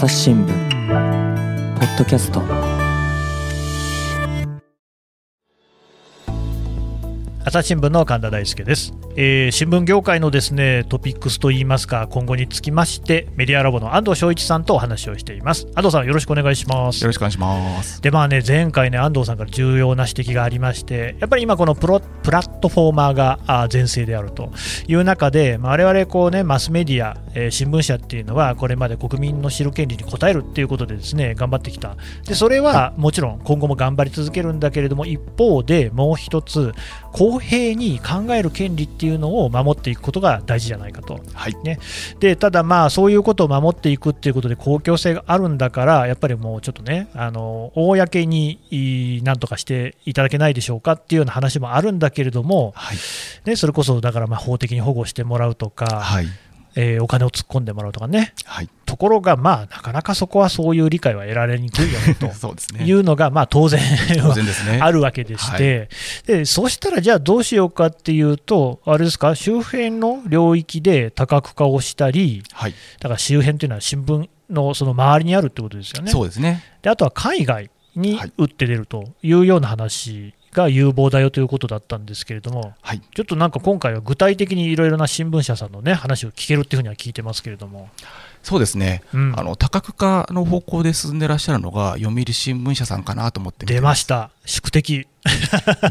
朝日新聞ポッドキャスト。朝日新聞の神田大輔です。えー、新聞業界のですねトピックスといいますか今後につきましてメディアラボの安藤翔一さんとお話をしています。安藤さんよろしくお願いします。よろしくお願いします。でまあね前回ね安藤さんから重要な指摘がありましてやっぱり今このプロプラットフォーマーが全盛であるという中で、まあ、我々こうねマスメディア、えー、新聞社っていうのはこれまで国民の知る権利に応えるっていうことでですね頑張ってきた。でそれはもちろん今後も頑張り続けるんだけれども一方でもう一つ公平に考える権利っていうのを守ってっていくことが大事じゃないかと、はい。ね、でただ、まあそういうことを守っていくっていうことで公共性があるんだからやっぱりもうちょっとねあの公になんとかしていただけないでしょうかっていうような話もあるんだけれども、はい、ね、それこそだからまあ法的に保護してもらうとか、はいえー、お金を突っ込んでもらうとかね、はい、ところが、まあ、なかなかそこはそういう理解は得られにくいよねと そうですね。いうのが、まあ、当然 ね。あるわけでして、はい、でそうしたらじゃあどうしようかっていうと、あれですか、周辺の領域で多角化をしたり、はい、だから周辺というのは新聞のその周りにあるってことですよね。そうですね。であとは海外に打って出るというような話が有望だよということだったんですけれども、はい、ちょっとなんか今回は具体的にいろいろな新聞社さんの、ね、話を聞けるっていうふうには聞いてますけれども。そうですね、うん、あの多角化の方向で進んでらっしゃるのが、読売新聞社さんかなと思って出ました、宿敵。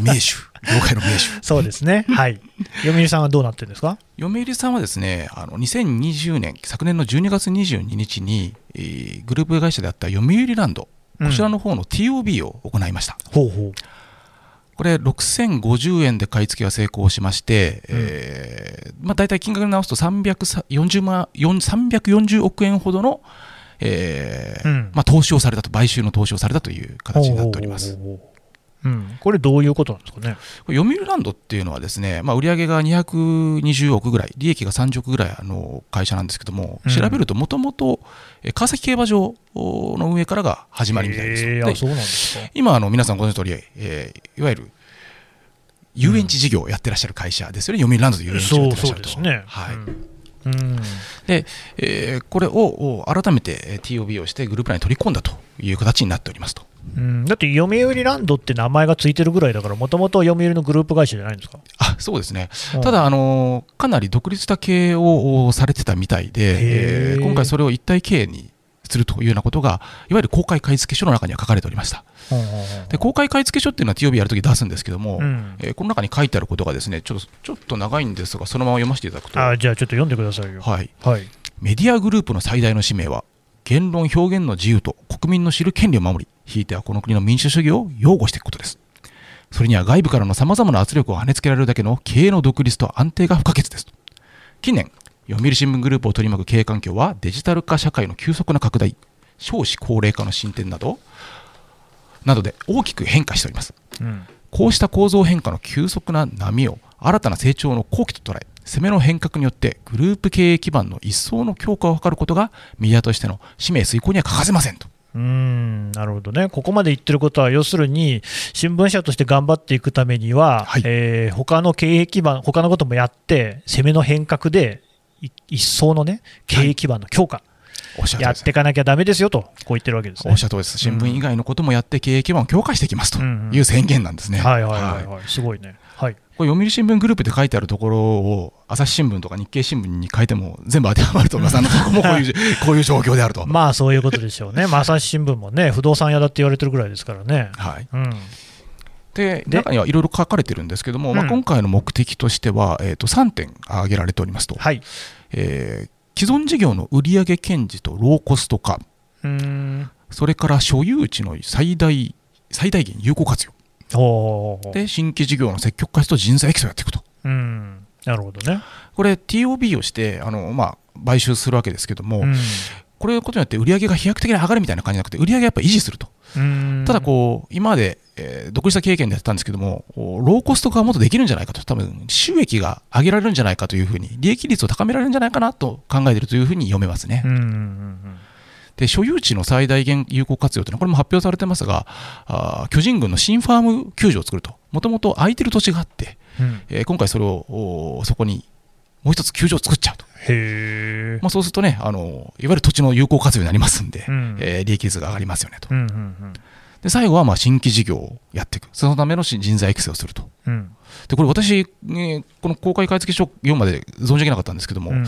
名手、業界の名手。そうですね、はい、読売さんはどうなってるんですか？読売さんはですね、あの2020年、昨年の12月22日に、えー、グループ会社であった読売ランド、こちらの方の TOB を行いました。うん、ほうほうこれ6050円で買い付けが成功しまして、うん、えー、まあ、大体金額に直すと340万340億円ほどの、えー、うん、まあ、投資をされたと、買収の投資をされたという形になっております。うん、これ、どういうことなんですかね？読売ランドっていうのは、ですね、まあ、売上が220億ぐらい、利益が30億ぐらいの会社なんですけども、うん、調べると、もともと川崎競馬場の運営からが始まりみたいです。えー、そうなんですか。今あの、皆さんご存知の通り、えー、いわゆる遊園地事業をやってらっしゃる会社ですよね、読売ランドという遊園地をやってらっしゃると。そうね。はい。うん。でえー、これを改めて TOB をしてグループ内に取り込んだという形になっておりますと。うん、だって読売ランドって名前がついてるぐらいだから、もともと読売のグループ会社じゃないんですか？あそうですね、ただあの、かなり独立した経営をされてたみたいで、えー、今回それを一体経営にするというようなことが、いわゆる公開買付書の中には書かれておりました。で公開買付書っていうのは TOB やるとき出すんですけども、うん、えー、この中に書いてあることがですねちょっとちょっと長いんですが、そのまま読ませていただくと。あじゃあちょっと読んでくださいよ。はい、はい、メディアグループの最大の使命は、言論表現の自由と国民の知る権利を守り、ひいてはこの国の民主主義を擁護していくことです。それには外部からのさまざまな圧力を跳ねつけられるだけの経営の独立と安定が不可欠です。近年、読売新聞グループを取り巻く経営環境はデジタル化社会の急速な拡大、少子高齢化の進展など、などで大きく変化しております。うん、こうした構造変化の急速な波を新たな成長の好機と捉え、攻めの変革によってグループ経営基盤の一層の強化を図ることがメディアとしての使命遂行には欠かせませんと。うんなるほどね、ここまで言ってることは、要するに新聞社として頑張っていくためには、はい。えー、他の経営基盤、他のこともやって、攻めの変革で一層の、ね、経営基盤の強化、はい、やっていかなきゃだめですよと、こう言ってるわけです、ね、おっしゃるとりです、新聞以外のこともやって、経営基盤を強化していきますという宣言なんですね。はいはいはい、はい、すごいね。はい。これ読売新聞グループで書いてあるところを朝日新聞とか日経新聞に書いても全部当てはまると思います、あのとこもこういう こういう状況であると。まあそういうことでしょうね、まあ、朝日新聞もね、不動産屋だって言われてるぐらいですからね。はい。うん。で中にはいろいろ書かれてるんですけども、まあ、今回の目的としては、えー、と3点挙げられておりますと、はい。えー、既存事業の売上堅持とローコスト化、それから所有地の最大最大限有効活用。で新規事業の積極化と人材育成をやっていくと。うん。なるほどね。これ TOB をしてあの、まあ、買収するわけですけども、うん、これのことによって売り上げが飛躍的に上がるみたいな感じじゃなくて売り上げやっぱ維持すると。ただこう今まで、えー、独立した経験でやってたんですけどもローコスト化はもっとできるんじゃないかと。多分収益が上げられるんじゃないかというふうに利益率を高められるんじゃないかなと考えているというふうに読めますね。うんうんうんで所有地の最大限有効活用というのは、これも発表されてますが、あ巨人軍の新ファーム球場を作ると、もともと空いてる土地があって、うん、えー、今回それをそこにもう一つ球場を作っちゃうと。まあ、そうするとねあの、いわゆる土地の有効活用になりますんで、うん。えー利益率が上がりますよねと。うんうんで最後はまあ新規事業をやっていく、そのための人材育成をすると。うん。うんでこれ私、ねこの公開買い付け書読むまで存じ上げなかったんですけども、うん。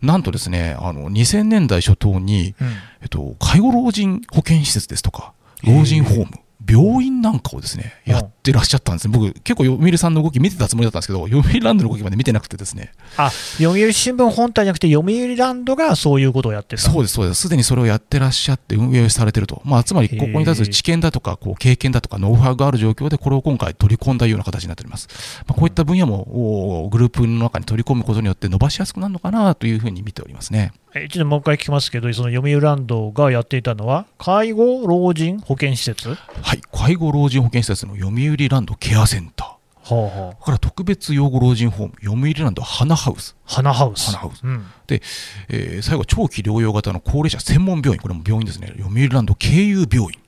なんとですねあの2000年代初頭に、うん。えっと、介護老人保健施設ですとか老人ホーム病院なんかをですねうん。やってらっしゃったんですね。僕結構読売さんの動き見てたつもりだったんですけど読売ランドの動きまで見てなくてですね。あ読売新聞本体じゃなくて、読売ランドがそういうことをやってた。そうですそうです。すでにそれをやってらっしゃって運営されてると、まあ、つまりここに対する知見だとかこう経験だとかノウハウがある状況でこれを今回取り込んだような形になっております、まあ、こういった分野もおグループの中に取り込むことによって伸ばしやすくなるのかなというふうに見ておりますね。え一度もう一回聞きますけど、その読売ランドがやっていたのは、介護老人保健施設？はい介護老人保健施設の読売ランドケアセンター。はあはあ。から特別養護老人ホーム、読売ランド花ハウス、花ハウス。花ハウス。うん。えー最後、長期療養型の高齢者専門病院、これも病院ですね、読売ランド経由病院、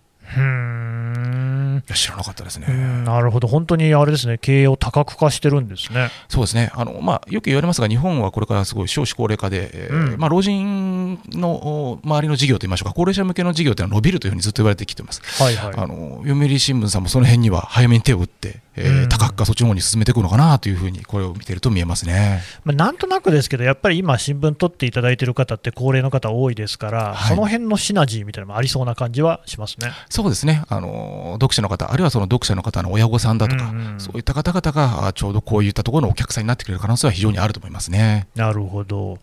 や知らなかったですね。うんなるほど、本当にあれですね、経営を多角化してるんですね。そうですねあの、まあ、よく言われますが、日本はこれからすごい少子高齢化で、えーうんまあ、老人のお周りの事業といいましょうか、高齢者向けの事業というのは伸びるというふうにずっと言われてきています。はいはい。あの読売新聞さんもその辺には早めに手を打って、えーうん多角化、そっちの方に進めていくのかなというふうに、これを見てると見えますね。まあ、なんとなくですけど、やっぱり今、新聞取っていただいている方って高齢の方多いですから、はいその辺のシナジーみたいなのもありそうな感じはしますね。そうですね、あの読者の方、あるいはその読者の方の親御さんだとか、うんうんそういった方々があちょうどこういったところのお客さんになってくれる可能性は非常にあると思いますね。なるほど。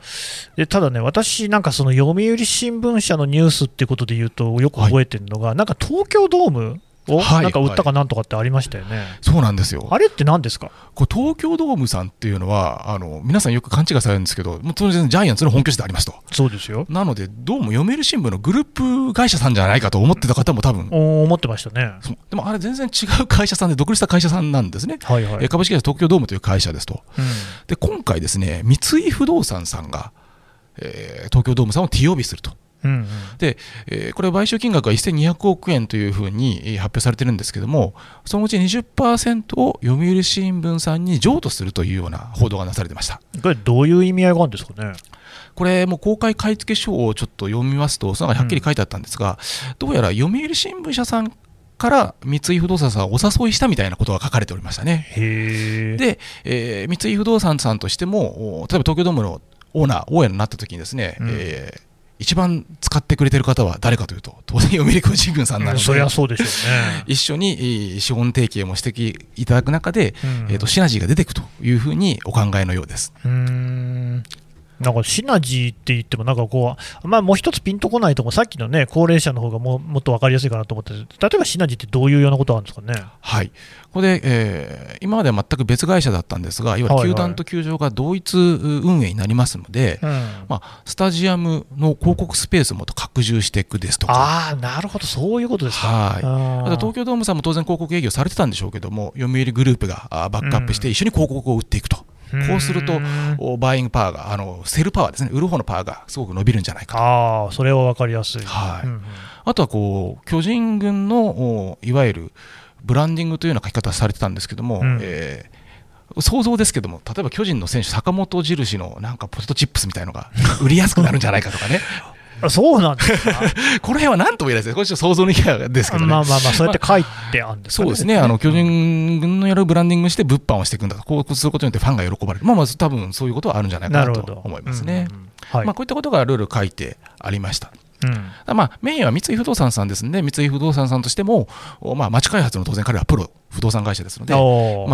でただね、私、なんかその読売新聞社のニュースっていうことで言うと、よく覚えてるのが、なんか東京ドームをはいなんか売ったかなんとかってありましたよね。そうなんですよ。あれって何ですか？こう東京ドームさんっていうのは、あの皆さんよく勘違いされるんですけど、もう当然ジャイアンツの本拠地でありますと。そうですよ。なので、どうも読売新聞のグループ会社さんじゃないかと思ってた方も多分、お思ってましたね。でもあれ全然違う会社さんで、独立した会社さんなんですね。はいはい。え株式会社東京ドームという会社ですと。うんで、今回ですね、三井不動産さんが、えー東京ドームさんを TOB すると。うんうんで、えーこれ、買収金額は1200億円というふうにえー発表されてるんですけども、そのうち20%を読売新聞さんに譲渡するというような報道がなされてました。これ、どういう意味合いがあるんですかね？これ、もう公開買い付け書をちょっと読みますと、その中にはっきり書いてあったんですが、どうやら読売新聞社さんから三井不動産さんをお誘いしたみたいなことが書かれておりましたね。で、えー三井不動産さんとしても、お例えば東京ドームのオーナー、大家になった時にですね、うんえー一番使ってくれてる方は誰かというと、当然読売巨人軍さんなので、うんそりゃそうでしょうね。一緒にえー資本提携もしてきいただく中で、うんえー、とシナジーが出ていくというふうにお考えのようです。なんかシナジーって言っても、なんかこう、まあ、もう一つピンとこないとこさっきのね、高齢者の方がもうもっと分かりやすいかなと思って、例えばシナジーってどういうようなことがあるんですかね？はい、ここで、えー今までは全く別会社だったんですが、いわゆる球団と球場が同一運営になりますので、うん。まあ、スタジアムの広告スペースもっと拡充していくですとか。ああ、なるほど、そういうことですか。はい。あ東京ドームさんも当然広告営業されてたんでしょうけども、読売グループがあバックアップして一緒に広告を売っていくと、こうするとバーイングパワーがあの、セルパワーですね、売る方のパワーがすごく伸びるんじゃないかと。ああ、それは分かりやすい。はい。うんうん。あとはこう巨人軍のおいわゆるブランディングというような書き方をされてたんですけども、うん。えー想像ですけども、例えば巨人の選手、坂本印のなんかポテトチップスみたいのが売りやすくなるんじゃないかとかね、あそうなんですか？この辺は何とも言えないですね、これちょっと想像の域ですけどね。まあまあまあ、そうやって書いてあるんですかそうですね、あの巨人軍のやるブランディングして物販をしていくんだと、こうすることによってファンが喜ばれる、まあまあ、多分そういうことはあるんじゃないかなと。思いますね。うんうんうんはいまあ、こういったことがいろいろ書いてありました。うんまあ、メインは三井不動産さんですので、三井不動産さんとしても、おまあ、町開発の当然彼らはプロ不動産会社ですので、まあ、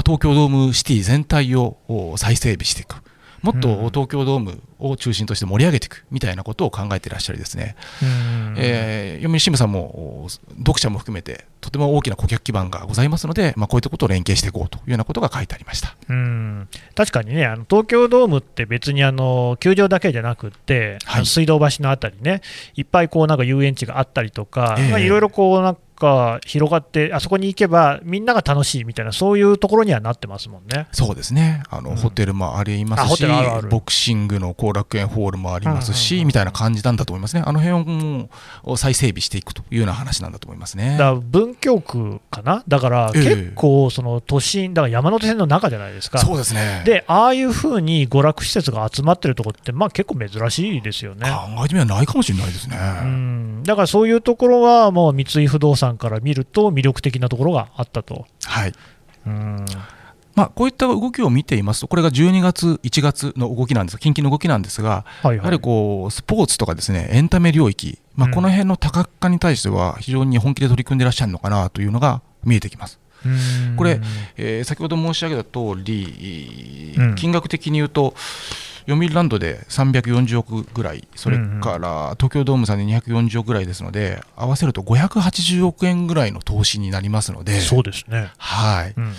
東京ドームシティ全体をお再整備していく。もっとうん。東京ドームを中心として盛り上げていくみたいなことを考えていらっしゃりですね、うん。えー読売新聞さんもお読者も含めてとても大きな顧客基盤がございますので、まあ、こういったことを連携していこうというようなことが書いてありました。うん。確かにね、あの東京ドームって別にあの球場だけじゃなくって、はい。水道橋のあたりね、いっぱいこうなんか遊園地があったりとか、ええ。まあいろいろこうなんかが広がって、あそこに行けばみんなが楽しいみたいな、そういうところにはなってますもんね。そうですね。あの、うんホテルもありますしあるあるボクシングの後楽園ホールもありますし、うんうんうんうんみたいな感じなんだと思いますね。あの辺を再整備していくというような話なんだと思いますね。だから文京区かな、だからええ結構、その都心、だから山手線の中じゃないですか。そうですね。で、ああいうふうに娯楽施設が集まってるところって、まあ結構珍しいですよね。考えてみればないかもしれないですね。うん、だからそういうところは、もう三井不動産から見ると、魅力的なところがあったと。はい。うんまあ、こういった動きを見ていますと、これが12月、1月の動きなんです、近々の動きなんですが、はいはいやはりこうスポーツとかですねエンタメ領域、まあ、うんこの辺の多角化に対しては、非常に本気で取り組んでいらっしゃるのかなというのが見えてきます。うんこれえー先ほど申し上げた通り、うん金額的に言うと、読売ランドで340億ぐらい、それから東京ドームさんで240億ぐらいですので、合わせると580億円ぐらいの投資になりますので、そうですね。はいうん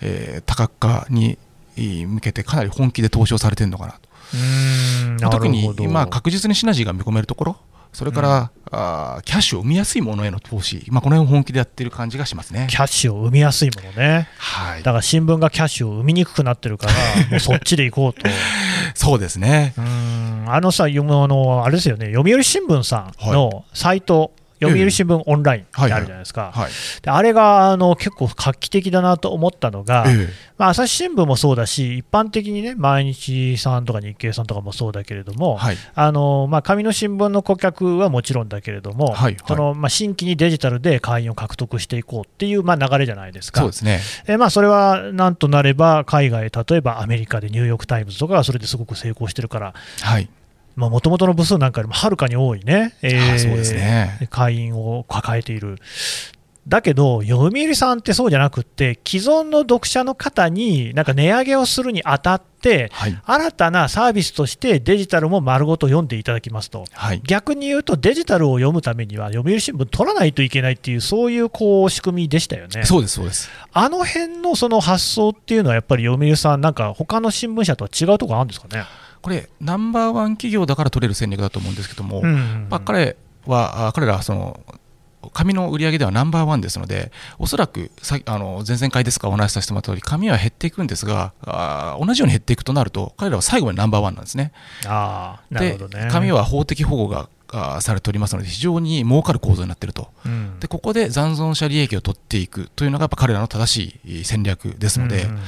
えー多角化にえー向けてかなり本気で投資をされてるのかなと。特に今、確実にシナジーが見込めるところ、それから、あーキャッシュを生みやすいものへの投資、まあ、この辺を本気でやってる感じがしますね。キャッシュを生みやすいものね。はいだ、から新聞がキャッシュを生みにくくなってるから、もうそっちで行こうと。そうですね。うんあのさ、読むあのあれですよね、読売新聞さんのサイト、読売新聞オンラインってあるじゃないですか。あれがあの結構画期的だなと思ったのが、えまあ、朝日新聞もそうだし、一般的にね、毎日さんとか日経さんとかもそうだけれどえも、はいあのまあ、紙の新聞の顧客はもちろんだけれども、そのまあ、新規にデジタルで会員を獲得していこうっていう、まあ、流れじゃないですか。そうですね。えまあ、それはなんとなれば、海外、例えばアメリカでニューヨーク・タイムズとかがそれですごく成功してるから、はい、もともとの部数なんかよりもはるかに多いね、えーあそうですね会員を抱えている。だけど、読売さんってそうじゃなくって、既存の読者の方になんか値上げをするにあたって、はい、新たなサービスとしてデジタルも丸ごと読んでいただきますと。はい、逆に言うと、デジタルを読むためには、読売新聞取らないといけないっていう、そういうこう仕組みでしたよね。そうです、そうです。あの辺のその発想っていうのは、やっぱり読売さん、なんか他の新聞社とは違うところあるんですかね？これ、ナンバーワン企業だから取れる戦略だと思うんですけども、うんまあ、彼は、あ彼らはその、紙の売り上げではナンバーワンですので、おそらくさあの前々回ですか、お話しさせてもらった通り、紙は減っていくんですが、あ同じように減っていくとなると、彼らは最後までナンバーワンなんですね。ああ、なるほどね。で紙は法的保護があされておりますので、非常に儲かる構造になっていると。うんでここで残存者利益を取っていくというのがやっぱ彼らの正しい戦略ですので、うんうんうん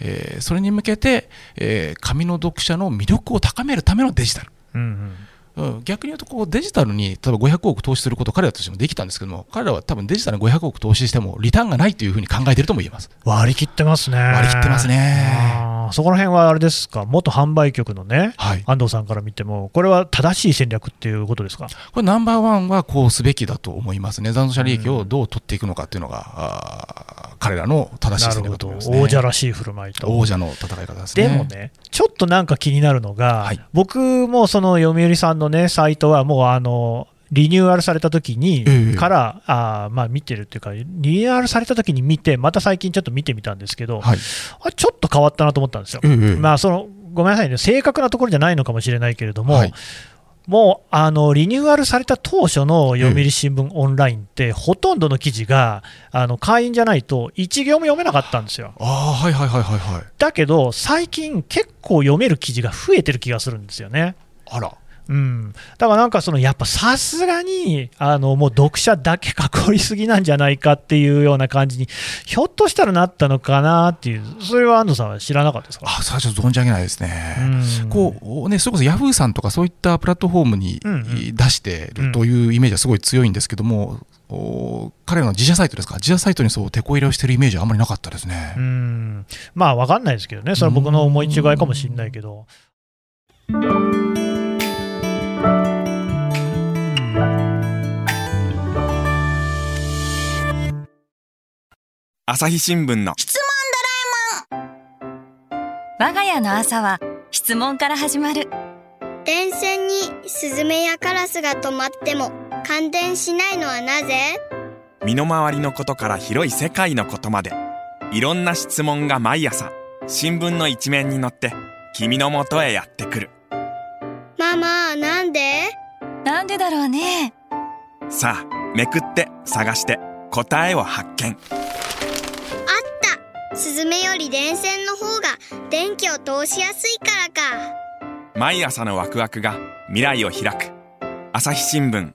えーそれに向けて、えー紙の読者の魅力を高めるためのデジタル。うんうん。うん。逆に言うとこうデジタルに例えば500億投資すること彼らとしてもできたんですけども彼らは多分デジタルに500億投資してもリターンがないというふうに考えているとも言えます。割り切ってますね。割り切ってますねあーそこら辺はあれですか、元販売局のね、はい。安藤さんから見ても、これは正しい戦略っていうことですか？これナンバーワンはこうすべきだと思いますね。残存者利益をどう取っていくのかっていうのが、あー彼らの正しい戦なるほど、略だと思います、ね、王者らしい振る舞いと。王者の戦い方ですね。でもね、ちょっとなんか気になるのが、はい。僕もその読売さんのね、サイトはもうあの、リニューアルされた時に、ええ。から、あーまあ見てるっていうか、リニューアルされた時に見て、また最近ちょっと見てみたんですけど、はい。あちょっと変わったなと思ったんですよ。ええまあそのごめんなさいね、正確なところじゃないのかもしれないけれども、はいもうあのリニューアルされた当初の読売新聞オンラインって、ほとんどの記事があの会員じゃないと1行も読めなかったんですよ。ああはいはいはいはいはいだけど、最近、結構読める記事が増えてる気がするんですよね。あらうん、だからなんかそのやっぱさすがにあのもう読者だけ囲いすぎなんじゃないかっていうような感じにひょっとしたらなったのかなっていうそれは安藤さんは知らなかったですか？あそれはちょっと存じ上げないですね、うん。こうね、それこそヤフーさんとかそういったプラットフォームにうん。うん出してるというイメージはすごい強いんですけども、お彼らの自社サイトですか、自社サイトにそう、手こ入れをしてるイメージはあんまりなかったですね。うん。まあわかんないですけどね。それは僕の思い違いかもしれないけど朝日新聞の。我が家の朝は質問から始まる。電線にスズメやカラスが止まっても感電しないのはなぜ？身の回りのことから広い世界のことまで。いろんな質問が毎朝新聞の一面に載って君の元へやってくる。ママなんで？なんでだろうね。さあめくって探して答えを発見スズメより電線の方が電気を通しやすいからか。毎朝のワクワクが未来を開く。朝日新聞。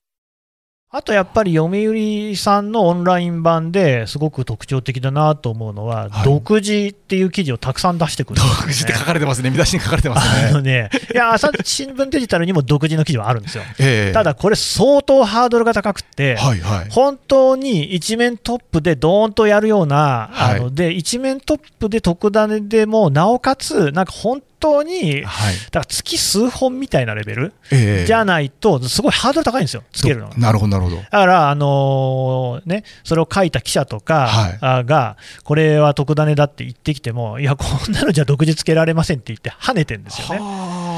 あとやっぱり読売さんのオンライン版ですごく特徴的だなと思うのは、はい。独自っていう記事をたくさん出してくるね、独自って書かれてますね。見出しに書かれてますあのね。ね、いや、朝日新聞デジタルにも独自の記事はあるんですよ。ええ。ただこれ相当ハードルが高くって、はいはい。本当に一面トップでドーンとやるような、はい。あので一面トップで特ダネでも、なおかつ、なんか本当に、はい。だから月数本みたいなレベルええ。じゃないと、すごいハードル高いんですよ、つけるのが。なるほどなるほど。だから、あのーね、それを書いた記者とか、はい。これは特ダネだって言ってきても、いや、こんなのじゃ独自つけられませんって言って、跳ねてんですよね。は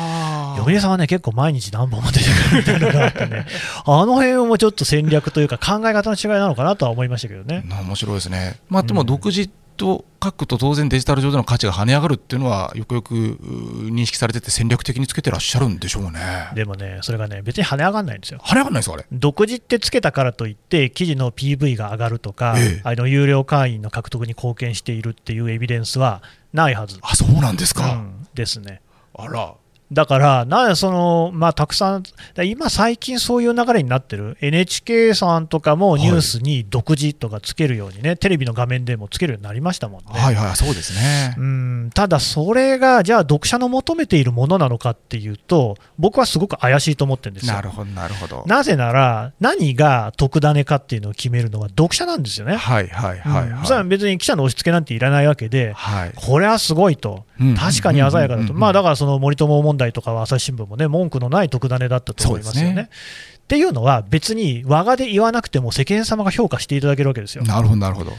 読売さんはね、結構毎日何本も出てくるみたいなのがあってね、あの辺もちょっと戦略というか、考え方の違いなのかなとは思いましたけどね。な面白いですね、まあ、でも独自と書くと当然デジタル上での価値が跳ね上がるっていうのはよくよくう認識されてて戦略的につけてらっしゃるんでしょうね。でもね、それがね、別に跳ね上がんないんですよ。跳ね上がんないですかあれ？独自ってつけたからといって、記事の PV が上がるとか、ええ。あの有料会員の獲得に貢献しているっていうエビデンスはないはず、あそうなんですか、うんですね。あらだから、なそのまあ、たくさん、だ今、最近そういう流れになってる、NHK さんとかもニュースに独自とかつけるようにね、テレビの画面でもつけるようになりましたもんね。はいはいそうですね。うん。ただ、それがじゃあ、読者の求めているものなのかっていうと、僕はすごく怪しいと思ってるんですよ。なるほどなるほど。なぜなら、何が特ダネかっていうのを決めるのは読者なんですよね。はいはいはいうん。はい、それは別に記者の押し付けなんていらないわけで、はい。これはすごいと、うん。確かに鮮やかだと、うんうんうんうん。まあだからその森友問題とかは朝日新聞もね、文句のない特ダネだったと思いますよね。ね。っていうのは、別に我がで言わなくても世間様が評価していただけるわけですよ。なるほどなるほど。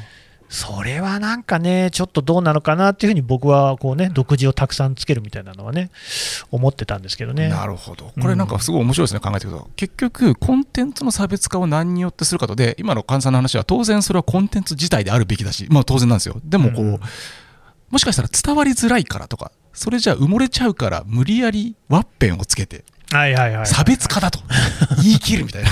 それはなんかね、ちょっとどうなのかなっていうふうに僕はこうね、独自をたくさんつけるみたいなのはね、思ってたんですけどね。なるほど。これなんかすごい面白いですね、考えていくと。結局コンテンツの差別化を何によってするかとで今の菅さんの話は当然それはコンテンツ自体であるべきだしまあ当然なんですよ。でもこう、うん。もしかしたら伝わりづらいからとかそれじゃあ埋もれちゃうから無理やりワッペンをつけて。はいはいはい。差別化だと。言い切るみたいな。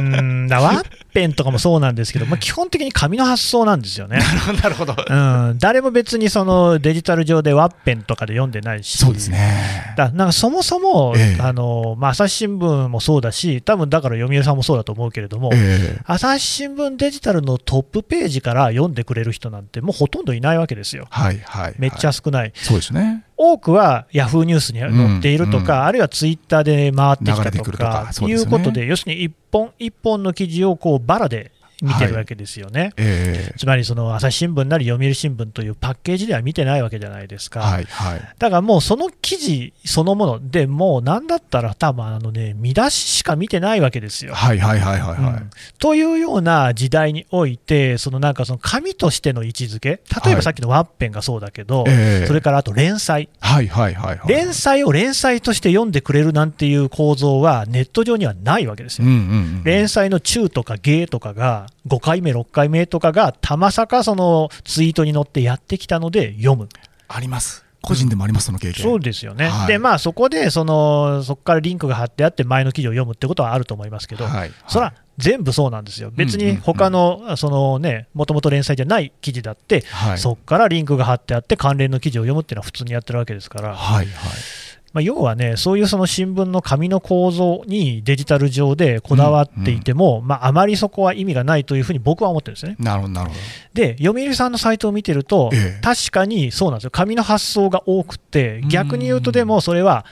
うん、だワッペンとかもそうなんですけど、まあ、基本的に紙の発想なんですよね。なるほどうん、誰も別にそのデジタル上でワッペンとかで読んでないし、そうですね。だなんかそもそも、ええ。あのまあ、朝日新聞もそうだし、多分だから読売さんもそうだと思うけれども、ええ。朝日新聞デジタルのトップページから読んでくれる人なんて、もうほとんどいないわけですよ。はいはいめっちゃはい少ない。そうですね多くはヤフーニュースに載っているとか、うんうん。あるいはツイッターで回ってきたとかか、そうですね。いうことで、要するに一本一本の記事をこうバラで見てるわけですよね。えつまりその朝日新聞なり読売新聞というパッケージでは見てないわけじゃないですか。えはいはい。だからもうその記事そのものでもうなんだったら多分あのね見出ししか見てないわけですよ。はいはいはいはいはい、うん。というような時代において、そのなんかその紙としての位置づけ、例えはい。ばさっきのワッペンがそうだけど、ええ。それからあと連載、はいはいはいはい。連載を連載として読んでくれるなんていう構造はネット上にはないわけですよ。うんうんうん。連載の中とか芸とかが5回目、6回目とかがたまさかそのツイートに乗ってやってきたので読む。あります。個人でもありますその経験。そうですよね。はい。で、まあそこでそのそこからリンクが貼ってあって前の記事を読むってことはあると思いますけど、はい。はいそれは全部そうなんですよ。別に他のそのね、もともと連載じゃない記事だって、はい。そこからリンクが貼ってあって関連の記事を読むっていうのは普通にやってるわけですから、はいはいまあ、要はね、そういうその新聞の紙の構造にデジタル上でこだわっていても、まあ、あまりそこは意味がないというふうに僕は思ってるんですよね。なるほどなるほど。で、読売さんのサイトを見てると、ええ。確かにそうなんですよ、紙の発想が多くて、逆に言うと、でもそれは、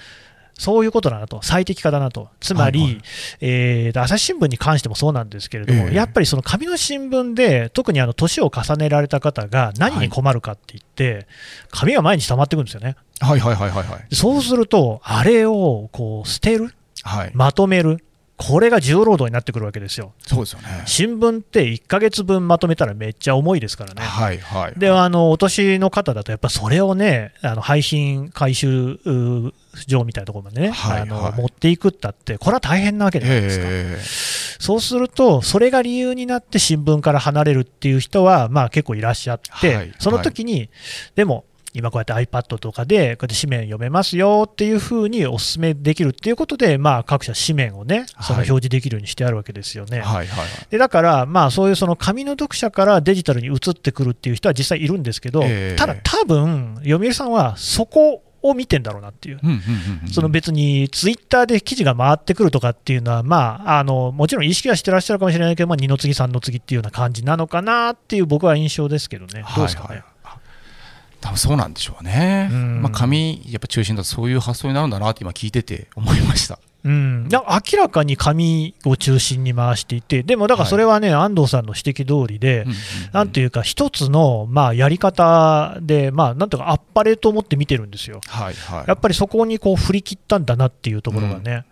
そういうことだなと、最適化だなと、つまり、はいはい。えー朝日新聞に関してもそうなんですけれども、ええ。やっぱりその紙の新聞で、特にあの年を重ねられた方が何に困るかって言って、紙が毎日溜まってくるんですよね。はいはいはいはいはい。そうすると、あれをこう捨てる、はい。まとめる、これが重労働になってくるわけですよ。そうですよね。新聞って1ヶ月分まとめたらめっちゃ重いですからね。はいはいで、あの、お年の方だと、やっぱそれをね、あの廃品回収場みたいなところまでね、はいあのはい持っていくったって、これは大変なわけじゃないですか。えそうすると、それが理由になって新聞から離れるっていう人は、まあ結構いらっしゃって、はいその時に、でも、今こうやって iPad とかで、こうやって紙面読めますよっていうふうにお勧めできるっていうことで、まあ、各社紙面をね、その表示できるようにしてあるわけですよね。はいはいはい。でだから、まあ、そういうその紙の読者からデジタルに移ってくるっていう人は実際いるんですけど、ええただ、多分読売さんはそこを見てんだろうなっていう。その別にツイッターで記事が回ってくるとかっていうのは、まあ、あのもちろん意識はしてらっしゃるかもしれないけど、まあ、二の次、三の次っていうような感じなのかなっていう僕は印象ですけどね、どうですかね？はいはい多分そうなんでしょうね。うんまあ、紙、やっぱ中心だとそういう発想になるんだなって今聞いてて思いました。うん、明らかに紙を中心に回していて、でもだからそれはね、安藤さんの指摘通りで、うんうんうん。なんていうか、一つの、まあ、やり方で、まあ、なんとかあっぱれと思って見てるんですよ。はいはい。やっぱりそこにこう振り切ったんだなっていうところがね、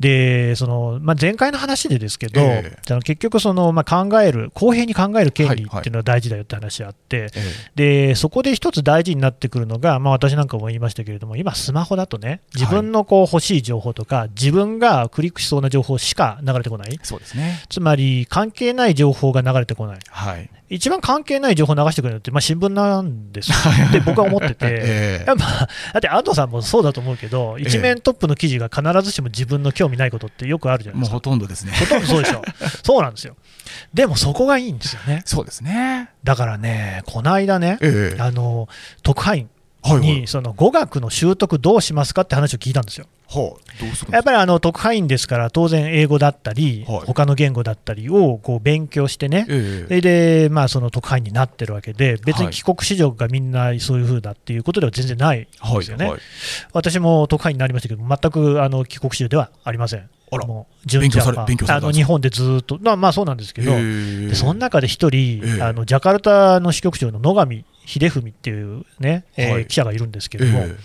でそのまあ、前回の話でですけど、ええ。その結局その、まあ、考える、公平に考える権利っていうのが大事だよって話があって、え。でそこで一つ大事になってくるのが、まあ、私なんかも言いましたけれども、今、スマホだとね、自分のこう欲しい情報とか、自分がクリックしそうな情報しか流れてこない、えそうですね。つまり関係ない情報が流れてこない。はい。一番関係ない情報を流してくれるのって、まあ、新聞なんですよって僕は思ってて、ええやっぱだって安藤さんもそうだと思うけど、一面トップの記事が必ずしも自分の興味ないことってよくあるじゃないですか。もうほとんどですね。ほとんどそうでしょ。そうなんですよ。でもそこがいいんですよね。そうですね。だからね、この間ね、ええあの特派員にその語学の習得どうしますかって話を聞いたんですよ。はあ、やっぱりあの特派員ですから、当然英語だったり、はい。他の言語だったりをこう勉強してね、ええ。で、まあ、その特派員になってるわけで、別にはい帰国子女がみんなそういう風だっていうことでは全然ないんはいですよね。はい。私も特派員になりましたけど、全くあの帰国子女ではありません。あら。もう純勉強されジャパン。勉強されたんですか？あの日本でずっと、まあ、まあそうなんですけど、その中で一人、ええ。あのジャカルタの支局長の野上秀文っていうね、えーはい記者がいるんですけれども、え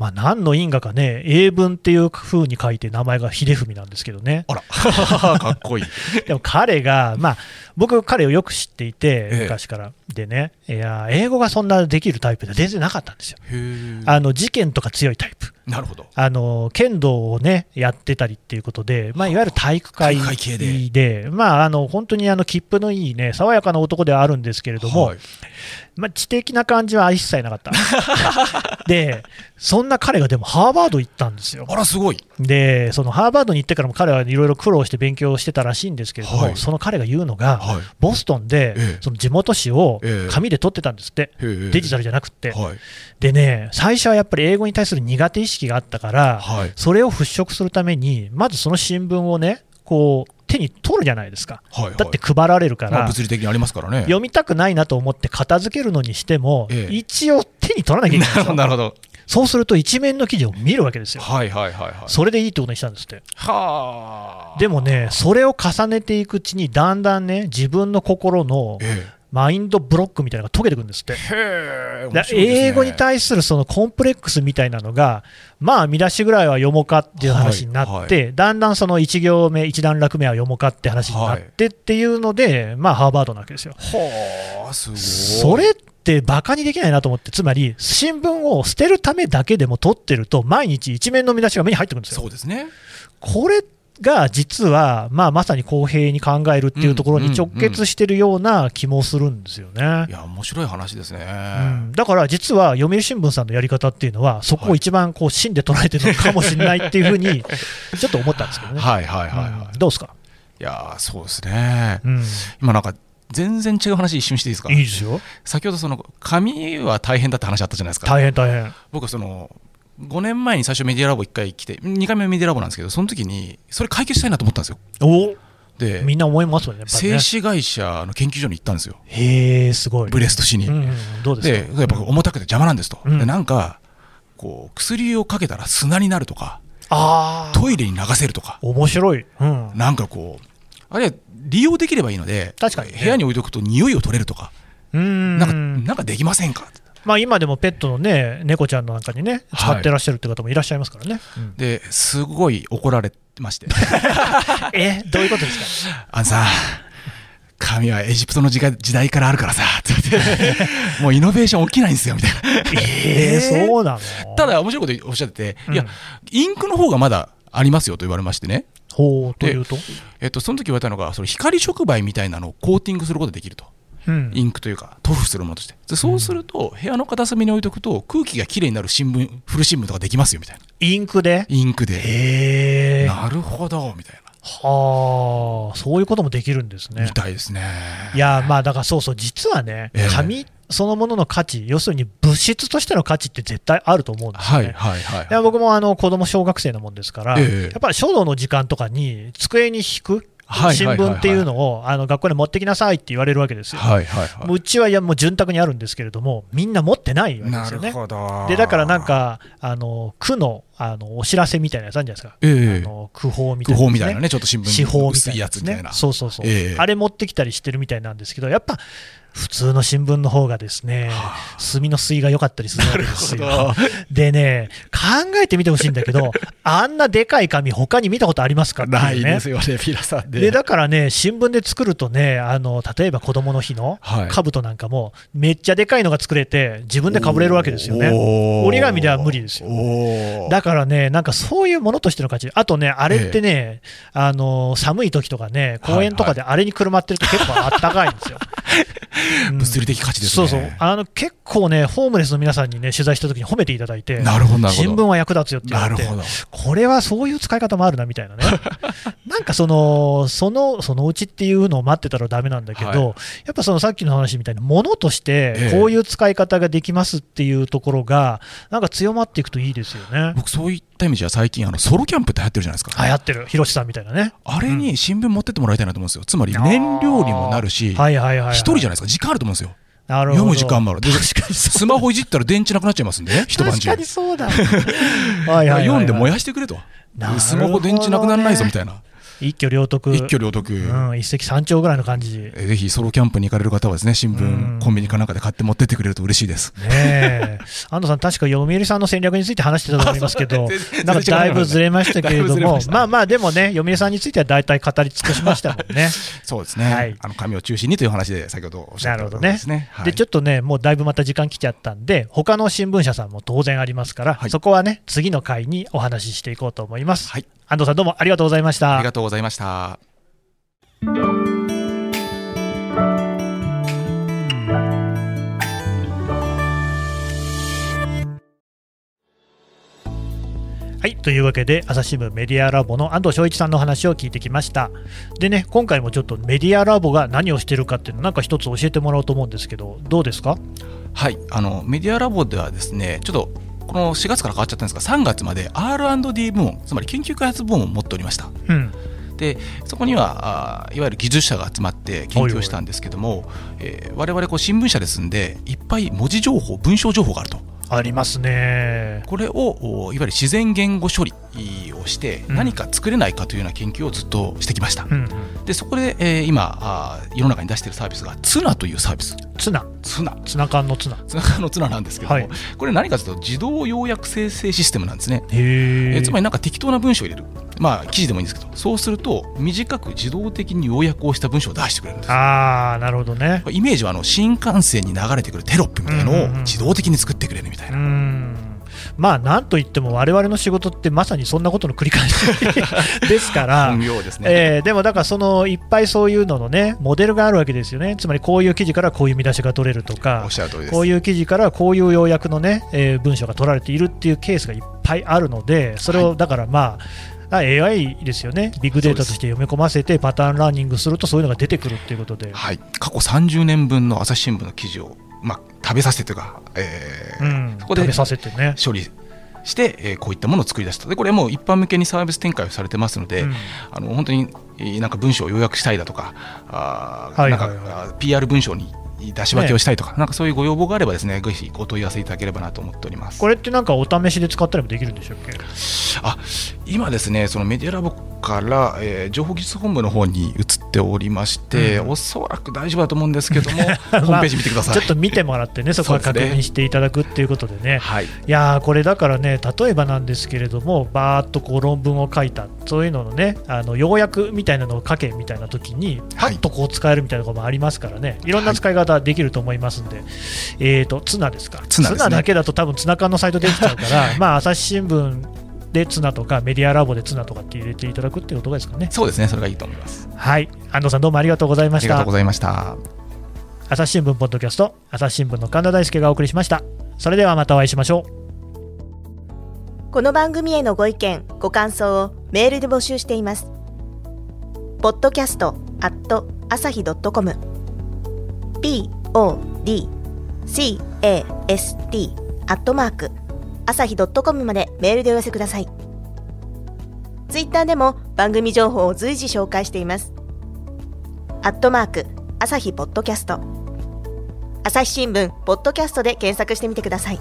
まあ、何の因果かね、英文っていう風に書いて名前が秀文なんですけどね。あら、かっこいい。でも彼が、まあ、僕、彼をよく知っていて、ええ昔から。でね、いや、英語がそんなできるタイプでは全然なかったんですよ。あの、事件とか強いタイプ。なるほど。あの、剣道をね、やってたりっていうことで、まあ、いわゆる体育会でで、まあ、あの、本当にあの、切符のいいね、爽やかな男ではあるんですけれども、はいまあ、知的な感じは一切なかった。で、そんな彼がでもハーバード行ったんですよ。あら、すごい。で、そのハーバードに行ってからも彼はいろいろ苦労して勉強してたらしいんですけれども、はいその彼が言うのが、はいボストンでええ。その地元紙をええ。紙で撮ってたんですって、デジタルじゃなくって、はい。でね、最初はやっぱり英語に対する苦手意識があったから、はい。それを払拭するために、まずその新聞をね、こう手に取るじゃないですか、はいはい。だって配られるから、まあ、物理的にありますからね。読みたくないなと思って片付けるのにしても、ええ。一応手に取らなきゃいけないんですよ。なるほど。そうすると一面の記事を見るわけですよ。はいはいはいはい。それでいいってことにしたんですって。はあ。でもね、それを重ねていくうちに、だんだんね、自分の心のええ。マインドブロックみたいなのが解けてくるんですって。ね英語に対するそのコンプレックスみたいなのが、まあ見出しぐらいは読もうかっていう話になって、はいだんだんその1行目、1段落目は読もうかって話になってっていうので、まあハーバードなわけですよ。はあ、すごい。それってバカにできないなと思って、つまり新聞を捨てるためだけでも取ってると、毎日一面の見出しが目に入ってくるんですよそう。ですね。これが実は、まあ、まさに公平に考えるっていうところに直結してるような気もするんですよねい。や、面白い話ですね。うんだから実は読売新聞さんのやり方っていうのは、そこを一番こう芯で捉えてるのかもしれないっていうふうに、ちょっと思ったんですけどね。はいはいはいうんはい。どうですか、いやー、そうですね。うん、今なんか、全然違う話一瞬していいですか？いいですよ、先ほどその紙は大変だって話あったじゃないですか。大変大変。僕はその5年前に最初メディアラボ1回来て2回目メディアラボなんですけどその時にそれ解決したいなと思ったんですよ。おでみんな思いますよね、ね。製。紙会社の研究所に行ったんですよ。へえ、すごい。ブレスト市に、うんうん、どうですでかやっぱ重たくて邪魔なんですと、うん。でなんかこう薬をかけたら砂になるとかああ、トイレに流せるとか。面白い。うん、なんかこうあれは利用できればいいので確かにね。部屋に置いとくと匂いを取れるとか、うん。なんかなんかできませんか？まあ、今でもペットのね、猫ちゃんの中にね、使ってらっしゃるって方もいらっしゃいますからね。うん。ですごい怒られまして。え、どういうことですか？あのさ、神はエジプトの時代時代からあるからさ、って言って、もうイノベーション起きないんですよ、みたいな。えー、そうなの？ただ、面白いことおっしゃってて、うん。いや、インクの方がまだありますよと言われましてね。ほうというと？えっと、その時言われたのが、その光触媒みたいなのをコーティングすることができると。うん。インクというか塗布するものとして。でそうすると部屋の片隅に置いとくと空気がきれいになる新聞古新聞とかできますよみたいな。インクで？インクで。へえなるほどみたいな。はあ。そういうこともできるんですね。みたいですね。いやまあだからそうそう実はねええ。紙そのものの価値要するに物質としての価値って絶対あると思うんですよね、はいはいはい。僕もあの子供小学生なもんですから、ええ。やっぱり書道の時間とかに机に引くはい新聞っていうのをあの学校で持ってきなさいって言われるわけですよ。はいはいはもううちはいやもう潤沢にあるんですけれども、みんな持ってないわいけですよね。ど。でだからなんか、あの区のあのお知らせみたいなやつあるんじゃないですか、ええ。あの区報みたいな、区報みたいなねちょっと新聞司法み薄いやつみたいな。そうそうそう、ええ。あれ持ってきたりしてるみたいなんですけど、やっぱ普通の新聞の方がですね、墨の吸いが良かったりするわけですよ。でね、考えてみてほしいんだけど、あんなでかい紙、他に見たことありますかっていうね。ないですよねピラさんででだからね、新聞で作るとね、あの例えば子供の日のはい。兜なんかも、めっちゃでかいのが作れて、自分でかぶれるわけですよね。折り紙では無理ですよ。おー。だからね、なんかそういうものとしての価値、あとね、あれってね、あの寒い時とかね、公園とかであれにくるまってると結構あったかいんですよ。う ん物理的価値ですね。そうそう。あの結構ね、ホームレスの皆さんにね、取材した時に褒めていただいて、なるほど新聞は役立つよって言われてこれはそういう使い方もあるなみたいなね、なんかその、その、そのうちっていうのを待ってたらダメなんだけど、はい。やっぱそのさっきの話みたいに、ものとしええ。てこういう使い方ができますっていうところが、なんか強まっていくといいですよね。僕そういった意味じゃ最近あのソロキャンプって流行ってるじゃないですか。流行ってる、広瀬さんみたいなね。あれに新聞持ってってもらいたいなと思うんですよ。つまり燃料にもなるしはいはいはい、人じゃないですか。時間あると思うんですよ。なるほど。読む時間もある。スマホいじったら電池なくなっちゃいますんで ね。一晩中読んで燃やしてくれと。ね。スマホ電池なくならないぞみたいな一挙両得。一挙両得。うん、一石三鳥ぐらいの感じ。ねえぜひソロキャンプに行かれる方はですね新うん。聞コンビニかなんかで買って持ってってくれると嬉しいです。え。安藤さん、確か読売さんの戦略について話してたと思いますけど なんかだいぶずれましたけれども まあまあ、でもね、読売さんについては大体語り尽くしましたもんね。そうですね、はい。あの紙を中心にという話で先ほどおっしゃったところなるほどね。ですねはい。で、ちょっとね、もうだいぶまた時間来ちゃったんで、他の新聞社さんも当然ありますから、はい。そこはね、次の回にお話ししていこうと思います。はい。安藤さん、どうもありがとうございました。ありがとうございましたはい、というわけで、朝日新聞メディアラボの安藤翔一さんの話を聞いてきました。でね、今回もちょっとメディアラボが何をしてるかっていうの、なんか一つ教えてもらおうと思うんですけど、どうですか？はいあのメディアラボではですねちょっとこの4月から変わっちゃったんですが3月まで R&D 部門つまり研究開発部門を持っておりましたうん。でそこにはあいわゆる技術者が集まって研究をしたんですけどもえー我々こう新聞社ですんでいっぱい文字情報文章情報があるとありますね。これをおいわゆる自然言語処理をしてうん。何か作れないかというような研究をずっとしてきました、うん、でそこで、えー今あー世の中に出しているサービスがツナというサービス。ツナ、ツナ。ツナ缶のツナ。ツナのツナなんですけども、はい。これ何かというと自動要約生成システムなんですね、へええーつまりなんか適当な文章を入れる。まあ記事でもいいんですけどそうすると短く自動的に要約をした文章を出してくれるんです。あー、なるほどね。イメージはあの新幹線に流れてくるテロップみたいのをうんうんうん。自動的に作ってくれるみたいうな、ん。まあ、なんといっても、我々の仕事ってまさにそんなことの繰り返し ですから。ですね、えーでもだからそのいっぱいそういうののねモデルがあるわけですよね、つまりこういう記事からこういう見出しが取れるとおかこういう記事からこういう要約のね、えー文章が取られているっていうケースがいっぱいあるので、それをだからまあ、あ AI ですよね、ビッグデータとして読み込ませて、パターンラーニングするとそういうのが出てくるっていうことで、はい、過去30年分の朝日新聞の記事を、まあ、食べさせてというか、えーうん、そこで食べさせてね。処理して、えーこういったものを作り出した。でこれはもう一般向けにサービス展開をされてますので、うん。あの本当にえーなんか文章を要約したいだとかあーなんはいはい。はいか PR 文章に出し分けをしたいとか、なんかそういうご要望があればですねぜひご問い合わせいただければなと思っております。これってなんかお試しで使ったりもできるんでしょうっけ？あ今ですねそのメディアラボから、えー情報技術本部の方に移っておりまして、うん。おそらく大丈夫だと思うんですけども、ホームページ見てください。ちょっと見てもらってね、そこは確認していただくっていうことでね。はいいやーこれだからね、例えばなんですけれども、バーっとこう論文を書いた、そういうののね、あの要約みたいなのを書けみたいな時に、パッとこう使えるみたいなこともありますからね、いろんな使い方できると思いますんで、えーと、ツナですか、ツナね。だけだと多分ツナ缶のサイトできちゃうから、まあ、朝日新聞でツナとか、メディアラボでツナとかって入れていただくっていうことですかね。そうですねそれがいいと思います。はい、安藤さんどうもありがとうございましたありがとうご。ざいました。朝日新聞ポッドキャスト朝日新聞の神田大輔がお送りしましたそれではまたお会いしましょうこの番組へのご意見ご感想をメールで募集していますポッドキャストアット朝日 .com podcast アットマーク朝日 .com までメールでお寄せください。ツイッターでも番組情報を随時紹介しています。アットマーク朝日ポッドキャスト。朝日新聞ポッドキャストで検索してみてください。